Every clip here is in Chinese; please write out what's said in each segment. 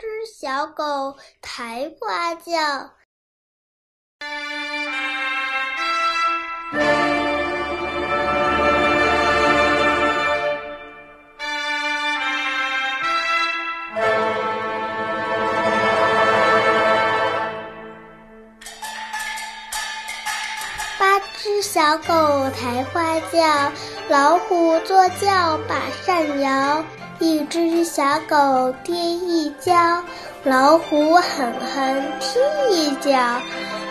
只小狗抬花轿。八只小狗抬花轿，老虎坐轿把扇摇。一只小狗跌一跤，老虎狠狠踢一脚，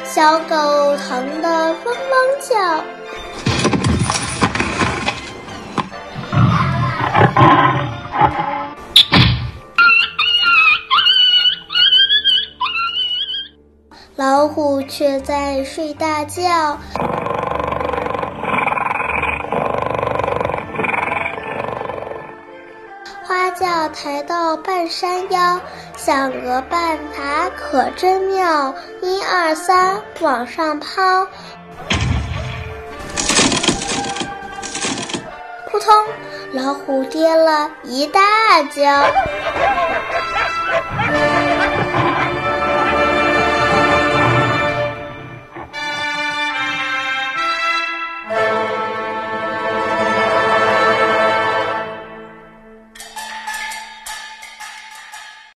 小狗疼得汪汪叫。老虎却在睡大觉。花轿抬到半山腰，想个办法可真妙，一二三，往上抛。扑通，老虎跌了一大跤。